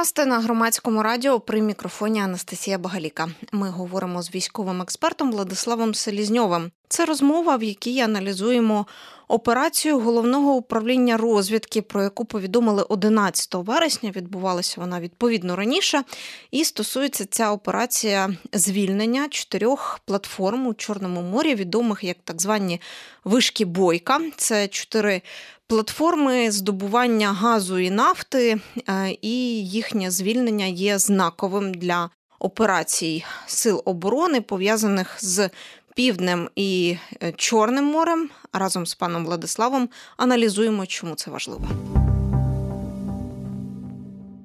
Подкасти на громадському радіо при мікрофоні Анастасія Багаліка. Ми говоримо з військовим експертом Владиславом Селізньовим. Це розмова, в якій аналізуємо операцію головного управління розвідки, про яку повідомили 11 вересня. Відбувалася вона відповідно раніше. І стосується ця операція звільнення чотирьох платформ у Чорному морі, відомих як так звані вишки бойка. Це чотири платформи здобування газу і нафти, е, і їхнє звільнення є знаковим для операцій сил оборони, пов'язаних з півднем і е, Чорним морем. Разом з паном Владиславом аналізуємо, чому це важливо.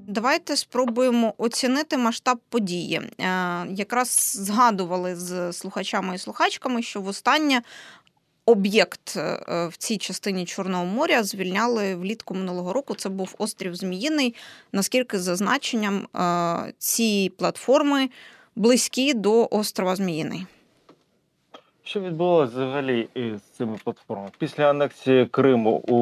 Давайте спробуємо оцінити масштаб події. Е, якраз згадували з слухачами і слухачками, що востаннє об'єкт е, в цій частині Чорного моря звільняли влітку минулого року. Це був острів Зміїний. Наскільки за значенням ці платформи близькі до острова Зміїний? Що відбулося взагалі із цими платформами? Після анексії Криму у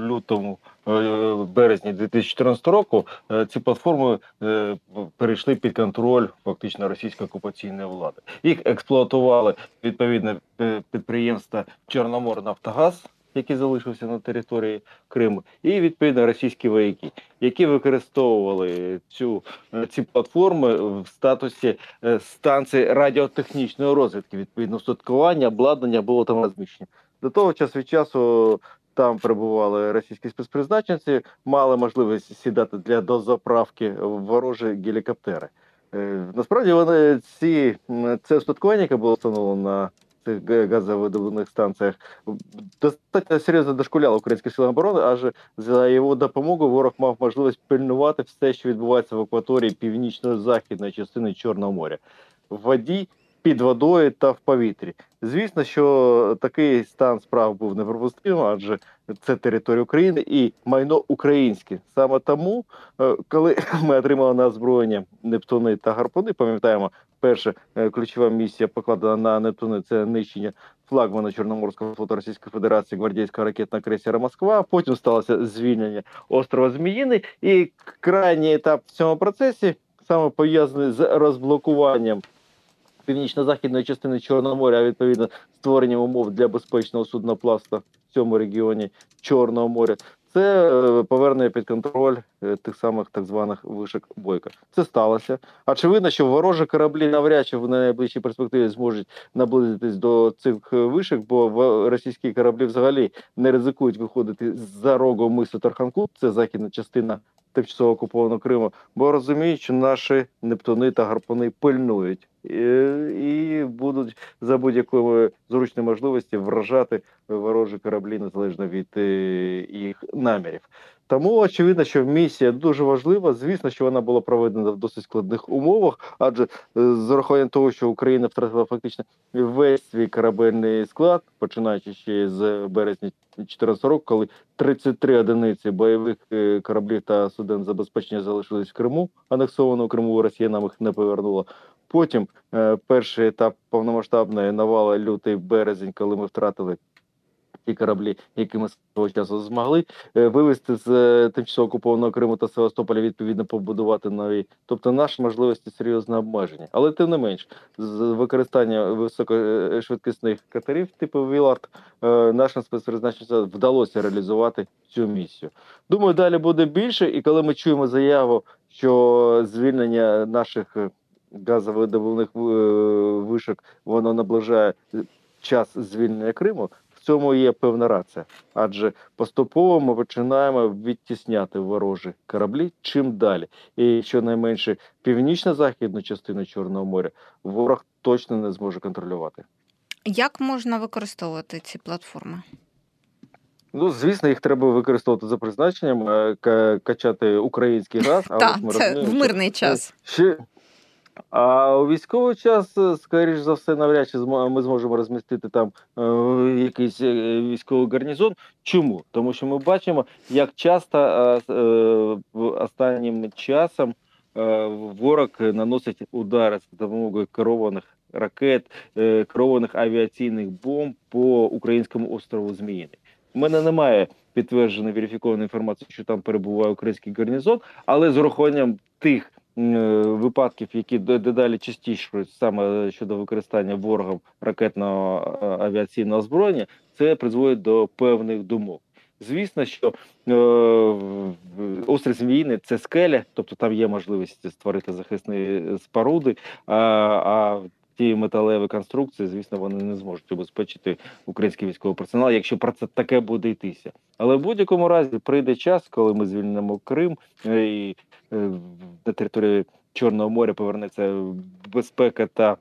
лютому е, березні 2014 року е, ці платформи е, перейшли під контроль фактично російської окупаційної влади. Їх експлуатували відповідне підприємства Чорноморнафтогаз, який залишився на території Криму, і відповідно російські вояки, які використовували цю ці платформи в статусі е, станції радіотехнічної розвідки. Відповідно, устаткування, обладнання було там розміщено. До того час від часу. Там перебували російські спецпризначенці, мали можливість сідати для дозаправки ворожі гелікоптери. Е, насправді вони ці це устаткування, яке було встановлено на цих газовидобувних станціях достатньо серйозно дошкуляла українські сила оборони, аж за його допомогою ворог мав можливість пильнувати все, що відбувається в акваторії північно-західної частини Чорного моря. В воді під водою та в повітрі. Звісно, що такий стан справ був неприпустимим, адже це територія України і майно українське. Саме тому, е, коли ми отримали на озброєння Нептуни та Гарпуни, пам'ятаємо, перша е, ключова місія покладена на Нептуни це нищення флагмана Чорноморського флоту Російської Федерації гвардійського ракетного крейсера Москва. Потім сталося звільнення острова Зміїний, і крайній етап в цьому процесі саме пов'язаний з розблокуванням північно-західної частини Чорного моря, а відповідно створенням умов для безпечного судноплавства в цьому регіоні Чорного моря. Це е, повернення під контроль е, тих самих так званих вишок бойка. Це сталося. Очевидно, що ворожі кораблі навряд чи в найближчій перспективі зможуть наблизитись до цих вишок, бо російські кораблі взагалі не ризикують виходити за рогу мису Тарханкут, це західна частина тимчасово окупованого Криму, бо розуміють, що наші нептуни та гарпуни пильнують і будуть за будь-якої зручної можливості вражати ворожі кораблі незалежно від е, їх намірів. Тому очевидно, що місія дуже важлива. Звісно, що вона була проведена в досить складних умовах, адже е, з урахуванням того, що Україна втратила фактично весь свій корабельний склад, починаючи ще з березня 2014 року, коли 33 одиниці бойових е, кораблів та суден забезпечення залишились в Криму, анексованого Криму Росіянам їх не повернула. Потім е, перший етап повномасштабної навали лютий березень, коли ми втратили ті кораблі, які ми свого часу змогли е, вивезти з е, тимчасово окупованого Криму та Севастополя, відповідно побудувати нові. Тобто наші можливості серйозно обмежені. Але тим не менш, з використання високошвидкісних катерів, типу Вілард, е, нашим спецпризначенцям вдалося реалізувати цю місію. Думаю, далі буде більше, і коли ми чуємо заяву, що звільнення наших газовидобувних вишок воно наближає час звільнення Криму цьому є певна рація, адже поступово ми починаємо відтісняти ворожі кораблі чим далі. І щонайменше північно-західну частину Чорного моря ворог точно не зможе контролювати. Як можна використовувати ці платформи? Ну, звісно, їх треба використовувати за призначенням, е, качати український газ, Так, це в мирний час. Ще а у військовий час, е, скоріш за все, навряд чи ми зможемо розмістити там е, якийсь е, військовий гарнізон. Чому? Тому що ми бачимо, як часто е, е, останнім часом е, ворог наносить удари з допомогою керованих ракет, керованих авіаційних бомб по українському острову Зміїний. У мене немає підтвердженої верифікованої інформації, що там перебуває український гарнізон, але з урахуванням тих випадків, які де- дедалі частіше саме щодо використання ворогом ракетного е, авіаційного озброєння, це призводить до певних думок. Звісно, що е, острів Зміїний – це скеля, тобто там є можливість створити захисні споруди, а, а ті металеві конструкції, звісно, вони не зможуть обезпечити український військовий персонал, якщо про це таке буде йтися. Але в будь-якому разі прийде час, коли ми звільнимо Крим е, і е, на території Чорного моря повернеться безпека та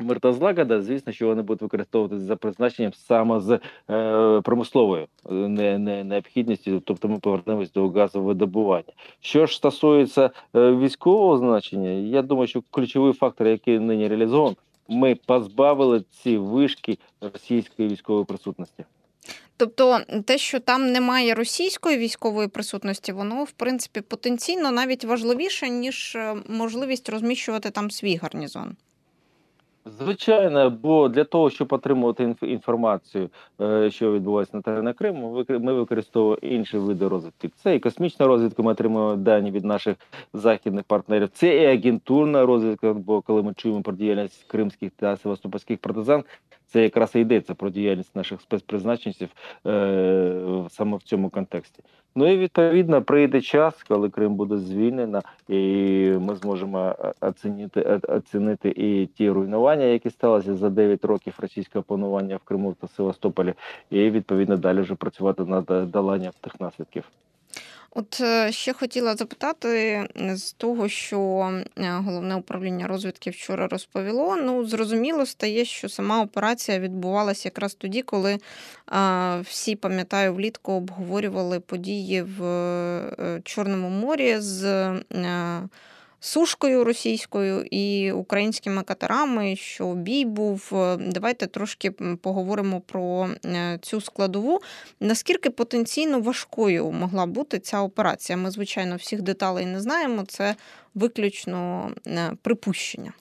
мир злагода. Звісно, що вони будуть використовуватися за призначенням саме з е, промисловою е, не, не, необхідністю, тобто ми повернемось до газовидобування. Що ж стосується е, військового значення, я думаю, що ключовий фактор, який нині реалізований, ми позбавили ці вишки російської військової присутності. Тобто, те, що там немає російської військової присутності, воно в принципі потенційно навіть важливіше, ніж е, можливість розміщувати там свій гарнізон. Звичайно, бо для того, щоб отримувати інформацію, е, що відбувається на теренах Криму, ми використовуємо інші види розвідки. Це і космічна розвідка, ми отримуємо дані від наших західних партнерів. Це і агентурна розвідка, бо коли ми чуємо про діяльність кримських та севастопольських партизан, це якраз і йдеться про діяльність наших спецпризначенців е, саме в цьому контексті. Ну і відповідно прийде час, коли Крим буде звільнено, і ми зможемо е, оцінити, е, оцінити і ті руйнування, які сталися за 9 років російського панування в Криму та Севастополі, і відповідно далі вже працювати над е, доланням тих наслідків. От е, ще хотіла запитати е, з того, що е, головне управління розвідки вчора розповіло. Ну, зрозуміло стає, що сама операція відбувалася якраз тоді, коли всі, пам'ятаю, влітку обговорювали події в Чорному морі з сушкою російською і українськими катерами, що бій був. Е, Давайте трошки поговоримо про е, цю складову. Наскільки потенційно важкою могла бути ця операція? Ми, звичайно, всіх деталей не знаємо. Це виключно е, припущення.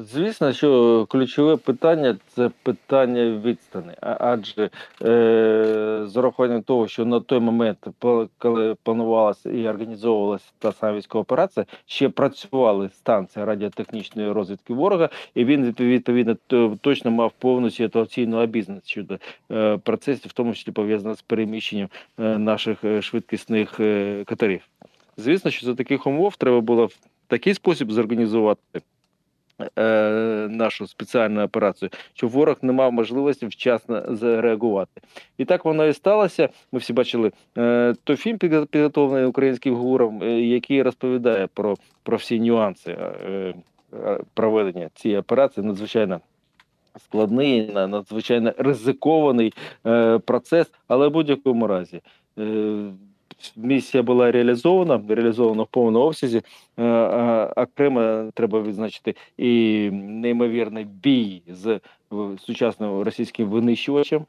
Звісно, що ключове питання це питання відстани. Адже е, з урахуванням того, що на той момент, коли планувалася і організовувалася та сама військова операція, ще працювали станції радіотехнічної розвідки ворога, і він відповідно точно мав повну ситуаційну обізнаність щодо е, процесів, в тому числі пов'язаних з переміщенням е, наших е, швидкісних е, катерів. Звісно, що за таких умов треба було в такий спосіб зорганізувати е, нашу спеціальну операцію, щоб ворог не мав можливості вчасно зареагувати. І так воно і сталося. Ми всі бачили е, той фільм, підго- підготовлений українським гуром, е, який розповідає про, про всі нюанси проведення цієї операції. Надзвичайно складний, на- надзвичайно ризикований е, процес, але в будь-якому разі. Місія була реалізована, реалізована в повному обсязі. Е, Окремо треба відзначити і неймовірний бій з сучасним російським винищувачем,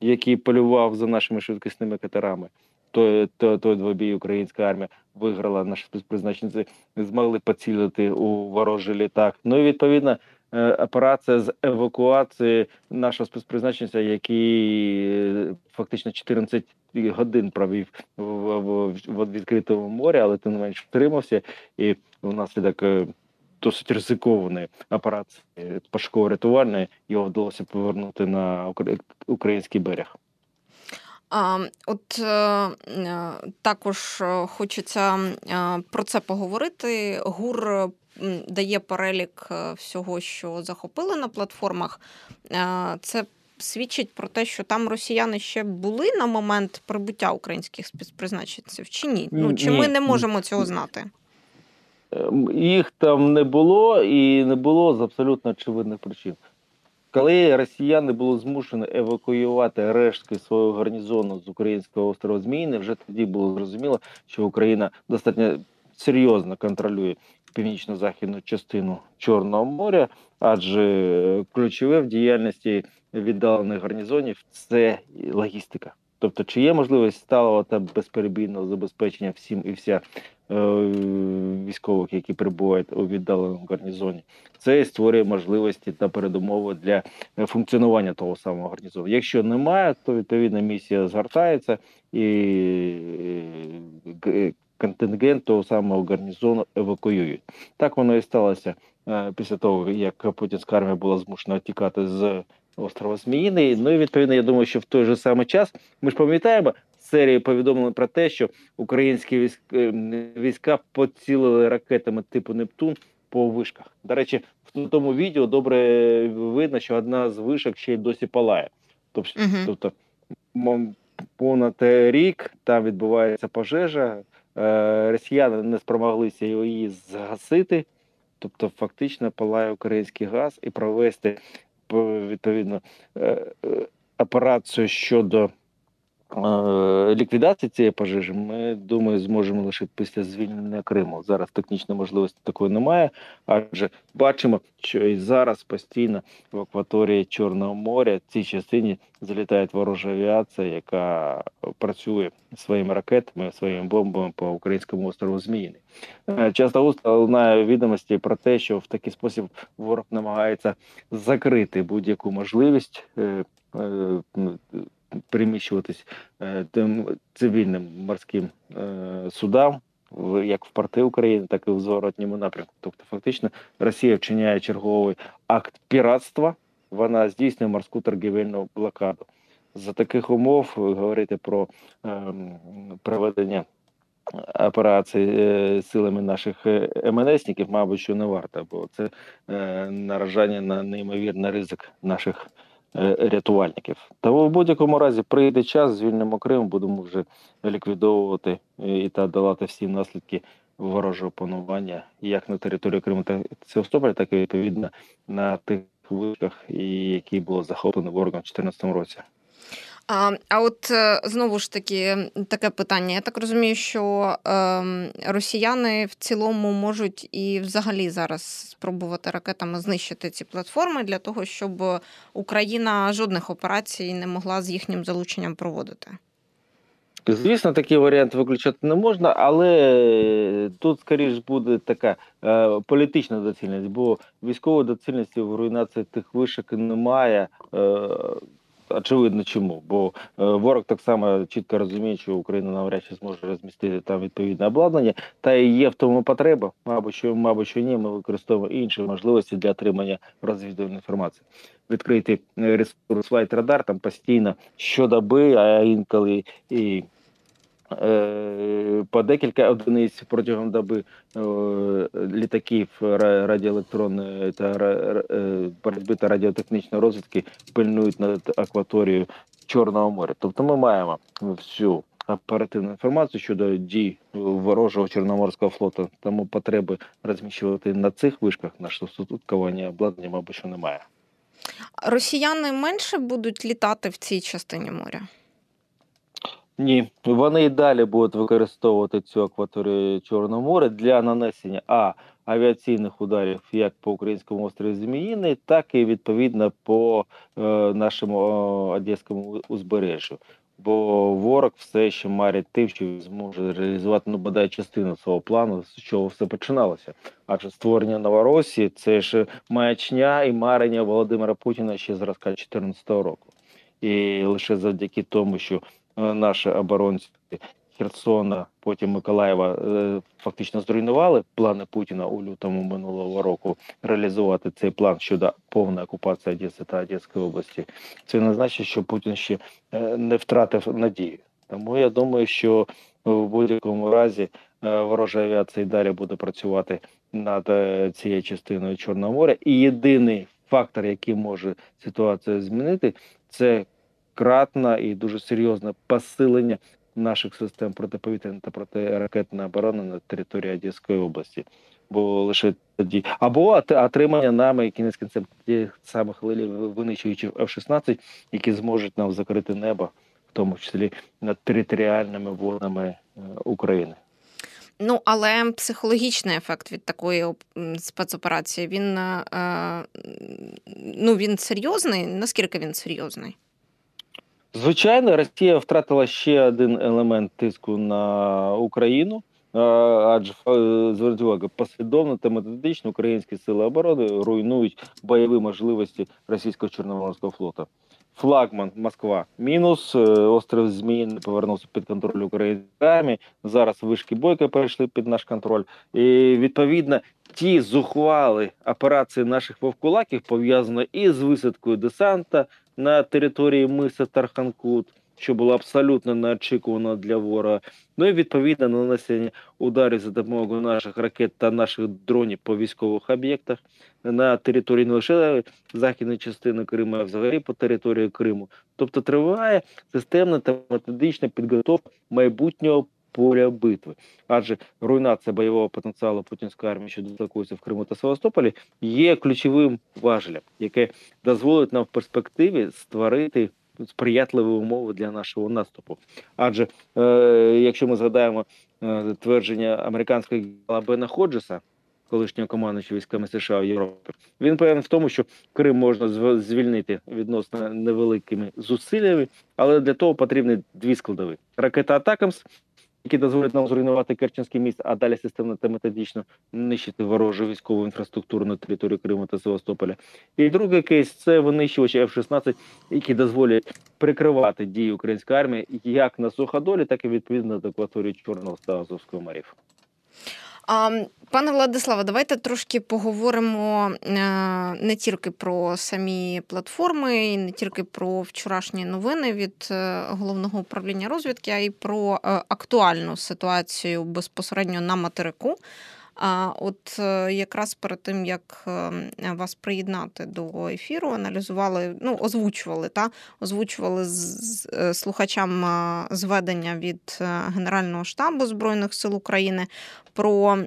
який полював за нашими швидкісними катерами. Той, той, той двобій українська армія виграла, наші спецпризначенці змогли поцілити у ворожий літак. Ну і відповідно е, операція з евакуації нашого спецпризначенця, який е, фактично 14 годин провів в, відкритому морі, але тим не менш втримався, і внаслідок е, досить ризикованої операції пошуково-рятувальної його вдалося повернути на укра- український берег. От е, е, також е, хочеться про це поговорити. ГУР дає перелік всього, що захопили на платформах. Це свідчить про те, що там росіяни ще були на момент прибуття українських спецпризначенців, чи ні? Ну чи ми не можемо цього знати? Ем, Їх там не було і не було з абсолютно очевидних причин. Коли росіяни були змушені евакуювати рештки свого гарнізону з українського острова Зміїни, вже тоді було зрозуміло, що Україна достатньо серйозно контролює північно-західну частину Чорного моря, адже ключове в діяльності віддалених гарнізонів це логістика. Тобто, чи є можливість сталого та безперебійного забезпечення всім і вся е, військових, які перебувають у віддаленому гарнізоні, це створює можливості та передумови для е, функціонування того самого гарнізону. Якщо немає, то відповідна місія згортається і е, контингент того самого гарнізону евакуюють. Так воно і сталося е, після того, як путінська армія була змушена тікати з острова Зміїний. Ну і відповідно, я думаю, що в той же самий час ми ж пам'ятаємо серії повідомлень про те, що українські е, війська поцілили ракетами типу Нептун по вишках. До речі, в тому відео добре видно, що одна з вишок ще й досі палає. Тобто, Мгм. тобто понад рік там відбувається пожежа. Е, Росіяни не спромоглися її згасити. Тобто, фактично палає український газ і провести відповідно е, е, операцію щодо ліквідації цієї пожежі, ми думаю, зможемо лише після звільнення Криму. Зараз технічної можливості такої немає, адже бачимо, що і зараз постійно в акваторії Чорного моря в цій частині залітає ворожа авіація, яка працює своїми ракетами, своїми бомбами по українському острову Зміїний. Е, Часто уста лунає відомості про те, що в такий спосіб ворог намагається закрити будь-яку можливість. Е, е, тим цивільним морським е, судам, як в порти України, так і в зворотньому напрямку. Тобто, фактично, Росія вчиняє черговий акт піратства, вона здійснює морську торгівельну блокаду. За таких умов е, говорити про ем, проведення операцій е, силами наших МНСників, мабуть, що не варто, бо це наражання на неймовірний ризик наших рятувальників. Тому в будь-якому разі прийде час, звільнимо Крим, будемо вже ліквідовувати е, і та долати всі наслідки ворожого панування як на території Криму та Севастополя, так і відповідно на тих вишках, які було захоплено ворогом в 2014 році. А, а от е, знову ж таки таке питання. Я так розумію, що ем, росіяни в цілому можуть і взагалі зараз спробувати ракетами знищити ці платформи для того, щоб Україна жодних операцій не могла з їхнім залученням проводити. Звісно, такий варіант виключати не можна, але тут скоріш буде така е, політична доцільність, бо військової доцільності в руйнації тих вишок немає. Е, очевидно, чому? Бо е, ворог так само чітко розуміє, що Україна навряд чи зможе розмістити там відповідне обладнання, та і є в тому потреба. Мабуть, що мабуть, що ні, ми використовуємо інші можливості для отримання розвідувальної інформації. Відкритий е, ресурс Radar там постійно щодоби, а інколи і по декілька одиниць протягом доби е, літаків радіоелектронної та е, боротьби та радіотехнічної розвідки пильнують над акваторією Чорного моря. Тобто ми маємо всю оперативну інформацію щодо дій ворожого Чорноморського флоту, тому потреби розміщувати на цих вишках наше сутткування обладнання, мабуть, що немає. Росіяни менше будуть літати в цій частині моря. Ні, вони і далі будуть використовувати цю акваторію Чорного моря для нанесення а авіаційних ударів як по українському острові Зміїний, так і відповідно по е, нашому е, одеському узбережжю. Бо ворог все ще марить тим, що зможе реалізувати ну бодай частину свого плану, з чого все починалося. Адже створення Новоросії це ж маячня і марення Володимира Путіна ще зразка 2014 року. І лише завдяки тому, що наші оборонці Херсона, потім Миколаєва е, фактично зруйнували плани Путіна у лютому минулого року реалізувати цей план щодо повної окупації Одеси та Одеської області. Це не значить, що Путін ще е, не втратив надію. Тому я думаю, що в будь-якому разі е, ворожа авіація і далі буде працювати над е, цією частиною Чорного моря. І єдиний фактор, який може ситуацію змінити, це кратне і дуже серйозне посилення наших систем протиповітряної та протиракетної оборони на території Одеської області. Бо лише тоді або отримання нами кінець кінцем тих самих винищуючих F-16, які зможуть нам закрити небо, в тому числі над територіальними водами е, України. Ну, але психологічний ефект від такої спецоперації він, е, ну, він серйозний. Наскільки він серйозний? Звичайно, Росія втратила ще один елемент тиску на Україну. Адже е, зверніть увагу, послідовно та методично українські сили оборони руйнують бойові можливості російського чорноморського флоту. Флагман Москва мінус е, острів Зміїн повернувся під контроль української армії. Зараз вишки бойка перейшли під наш контроль, і відповідно ті зухвали операції наших вовкулаків пов'язані і з висадкою десанта на території миса Тарханкут, що було абсолютно неочікувано для ворога. Ну і відповідно нанесення ударів за допомогою наших ракет та наших дронів по військових об'єктах на території не лише західної частини Криму, а взагалі по території Криму. Тобто триває системна та методична підготовка майбутнього поля битви, адже руйнація бойового потенціалу путінської армії, що дислокується в Криму та Севастополі, є ключовим важелем, яке дозволить нам в перспективі створити сприятливі умови для нашого наступу. Адже е, якщо ми згадаємо е, твердження американського Бена Ходжеса, колишнього командуюча військами США в Європі, він певен в тому, що Крим можна звільнити відносно невеликими зусиллями, але для того потрібні дві складові: ракета Атакамс які дозволять нам зруйнувати Керченський міст, а далі системно та методично нищити ворожу військову інфраструктуру на території Криму та Севастополя. І другий кейс це винищувачі F-16, які дозволять прикривати дії української армії як на суходолі, так і відповідно до акваторії Чорного та Азовського морів. Пане Владиславе, давайте трошки поговоримо е, не тільки про самі платформи, і не тільки про вчорашні новини від е, головного управління розвідки, а й про е, актуальну ситуацію безпосередньо на материку. А от е, якраз перед тим як е, вас приєднати до ефіру, аналізували, ну озвучували та озвучували з е, слухачам зведення від Генерального штабу збройних сил України про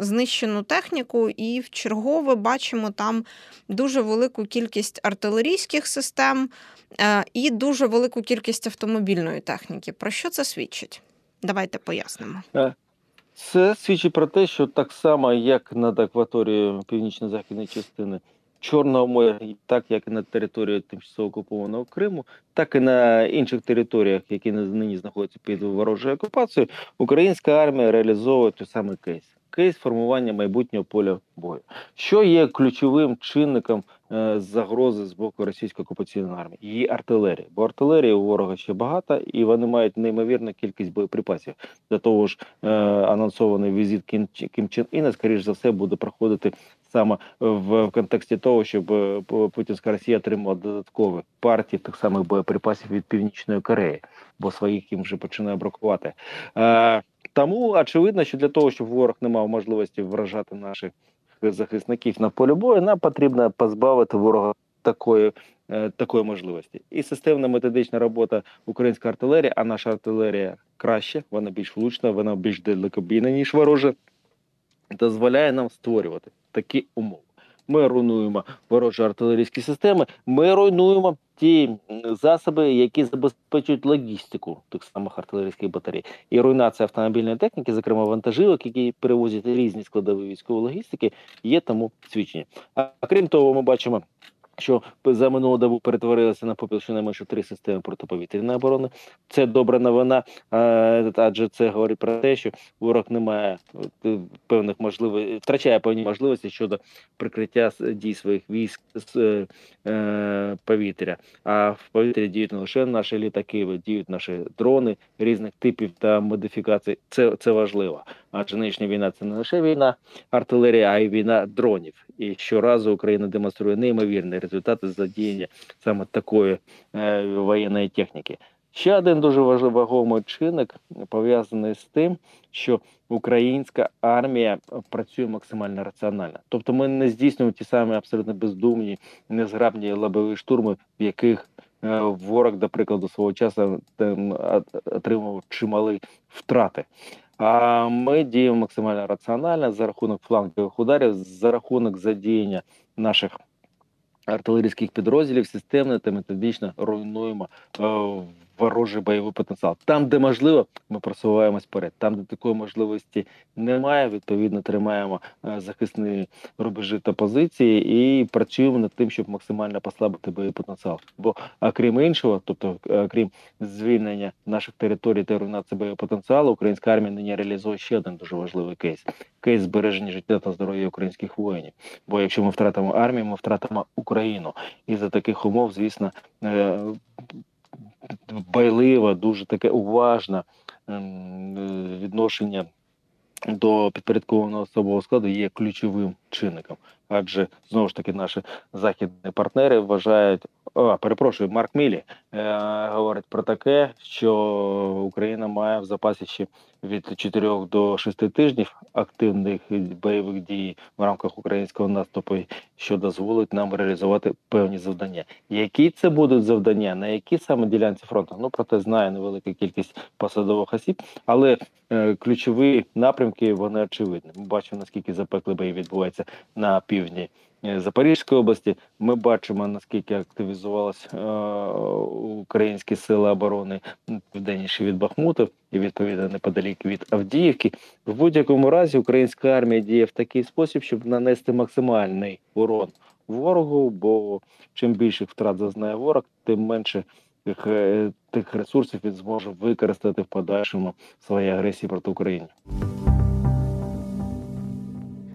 знищену техніку, і в чергове бачимо там дуже велику кількість артилерійських систем і дуже велику кількість автомобільної техніки. Про що це свідчить? Давайте пояснимо. Це свідчить про те, що так само, як над акваторією північно-західної частини Чорного моря, так як і на території тимчасово окупованого Криму, так і на інших територіях, які нині знаходяться під ворожою окупацією, українська армія реалізовує той самий кейс. Кейс формування майбутнього поля бою, що є ключовим чинником загрози з боку російської окупаційної армії, її артилерія. Бо артилерії у ворога ще багато, і вони мають неймовірну кількість боєприпасів. Для того ж е, анонсований візит Кім, Чен Іна, скоріш за все, буде проходити саме в контексті того, щоб е, Путінська Росія отримала додаткові партії тих самих боєприпасів від Північної Кореї, бо своїх їм вже починає бракувати. Е, тому очевидно, що для того, щоб ворог не мав можливості вражати наших захисників на полі бою, нам потрібно позбавити ворога такої е, такої можливості. І системна методична робота української артилерії, а наша артилерія краще, вона більш влучна, вона більш далекобійна, ніж ворожа, дозволяє нам створювати такі умови. Ми руйнуємо ворожі артилерійські системи, ми руйнуємо ті засоби, які забезпечують логістику тих самих артилерійських батарей, і руйнація автомобільної техніки, зокрема вантажівок, які перевозять різні складові військової логістики, є тому свідчення. А крім того, ми бачимо що за минулу добу перетворилися на попіл щонайменше три системи протиповітряної оборони. Це добра новина, адже це говорить про те, що ворог не має е, певних можливостей, втрачає певні можливості щодо прикриття дій своїх військ з е, е, повітря. А в повітрі діють не лише наші літаки, діють наші дрони різних типів та модифікацій. Це це важливо. Адже нинішня війна це не лише війна артилерії, а й війна дронів. І щоразу Україна демонструє неймовірні результати задіяння саме такої е, воєнної техніки. Ще один дуже важливий чинник пов'язаний з тим, що українська армія працює максимально раціонально. Тобто, ми не здійснюємо ті самі абсолютно бездумні, незграбні лобові штурми, в яких е, ворог, до прикладу, свого часу отримав чималі втрати. А ми діємо максимально раціонально за рахунок флангових ударів, за рахунок задіяння наших артилерійських підрозділів системно та методично руйнуємо е, ворожий бойовий потенціал. Там, де можливо, ми просуваємось вперед. Там, де такої можливості немає, відповідно тримаємо е, захисні рубежі та позиції і працюємо над тим, щоб максимально послабити бойовий потенціал. Бо а крім іншого, тобто е, крім звільнення наших територій та руйнації бойового потенціалу, українська армія нині реалізує ще один дуже важливий кейс: кейс збереження життя та здоров'я українських воїнів. Бо якщо ми втратимо армію, ми втратимо Україну. І за таких умов, звісно, байливе, дуже таке уважне ем, е, відношення до підпорядкованого особового складу є ключовим чинником. Адже знову ж таки наші західні партнери вважають, а, перепрошую, Марк Мілі е, говорить про таке, що Україна має в запасі ще від 4 до 6 тижнів активних бойових дій в рамках українського наступу, що дозволить нам реалізувати певні завдання. Які це будуть завдання, на які саме ділянці фронту? Ну про те знає невелика кількість посадових осіб, але е, ключові напрямки вони очевидні. Ми бачимо наскільки запекли бої відбуваються на півдні. е, Запорізької області ми бачимо наскільки активізувалися е, українські сили оборони південніше від Бахмуту і відповідно неподалік від Авдіївки. В будь-якому разі українська армія діє в такий спосіб, щоб нанести максимальний урон ворогу. Бо чим більше втрат зазнає ворог, тим менше тих, е, тих ресурсів він зможе використати в подальшому своїй агресії проти України.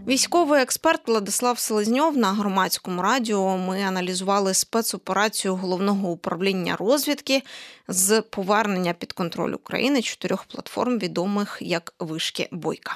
Військовий експерт Владислав Селезньов на громадському радіо. Ми аналізували спецоперацію головного управління розвідки з повернення під контроль України чотирьох платформ, відомих як вишки Бойка.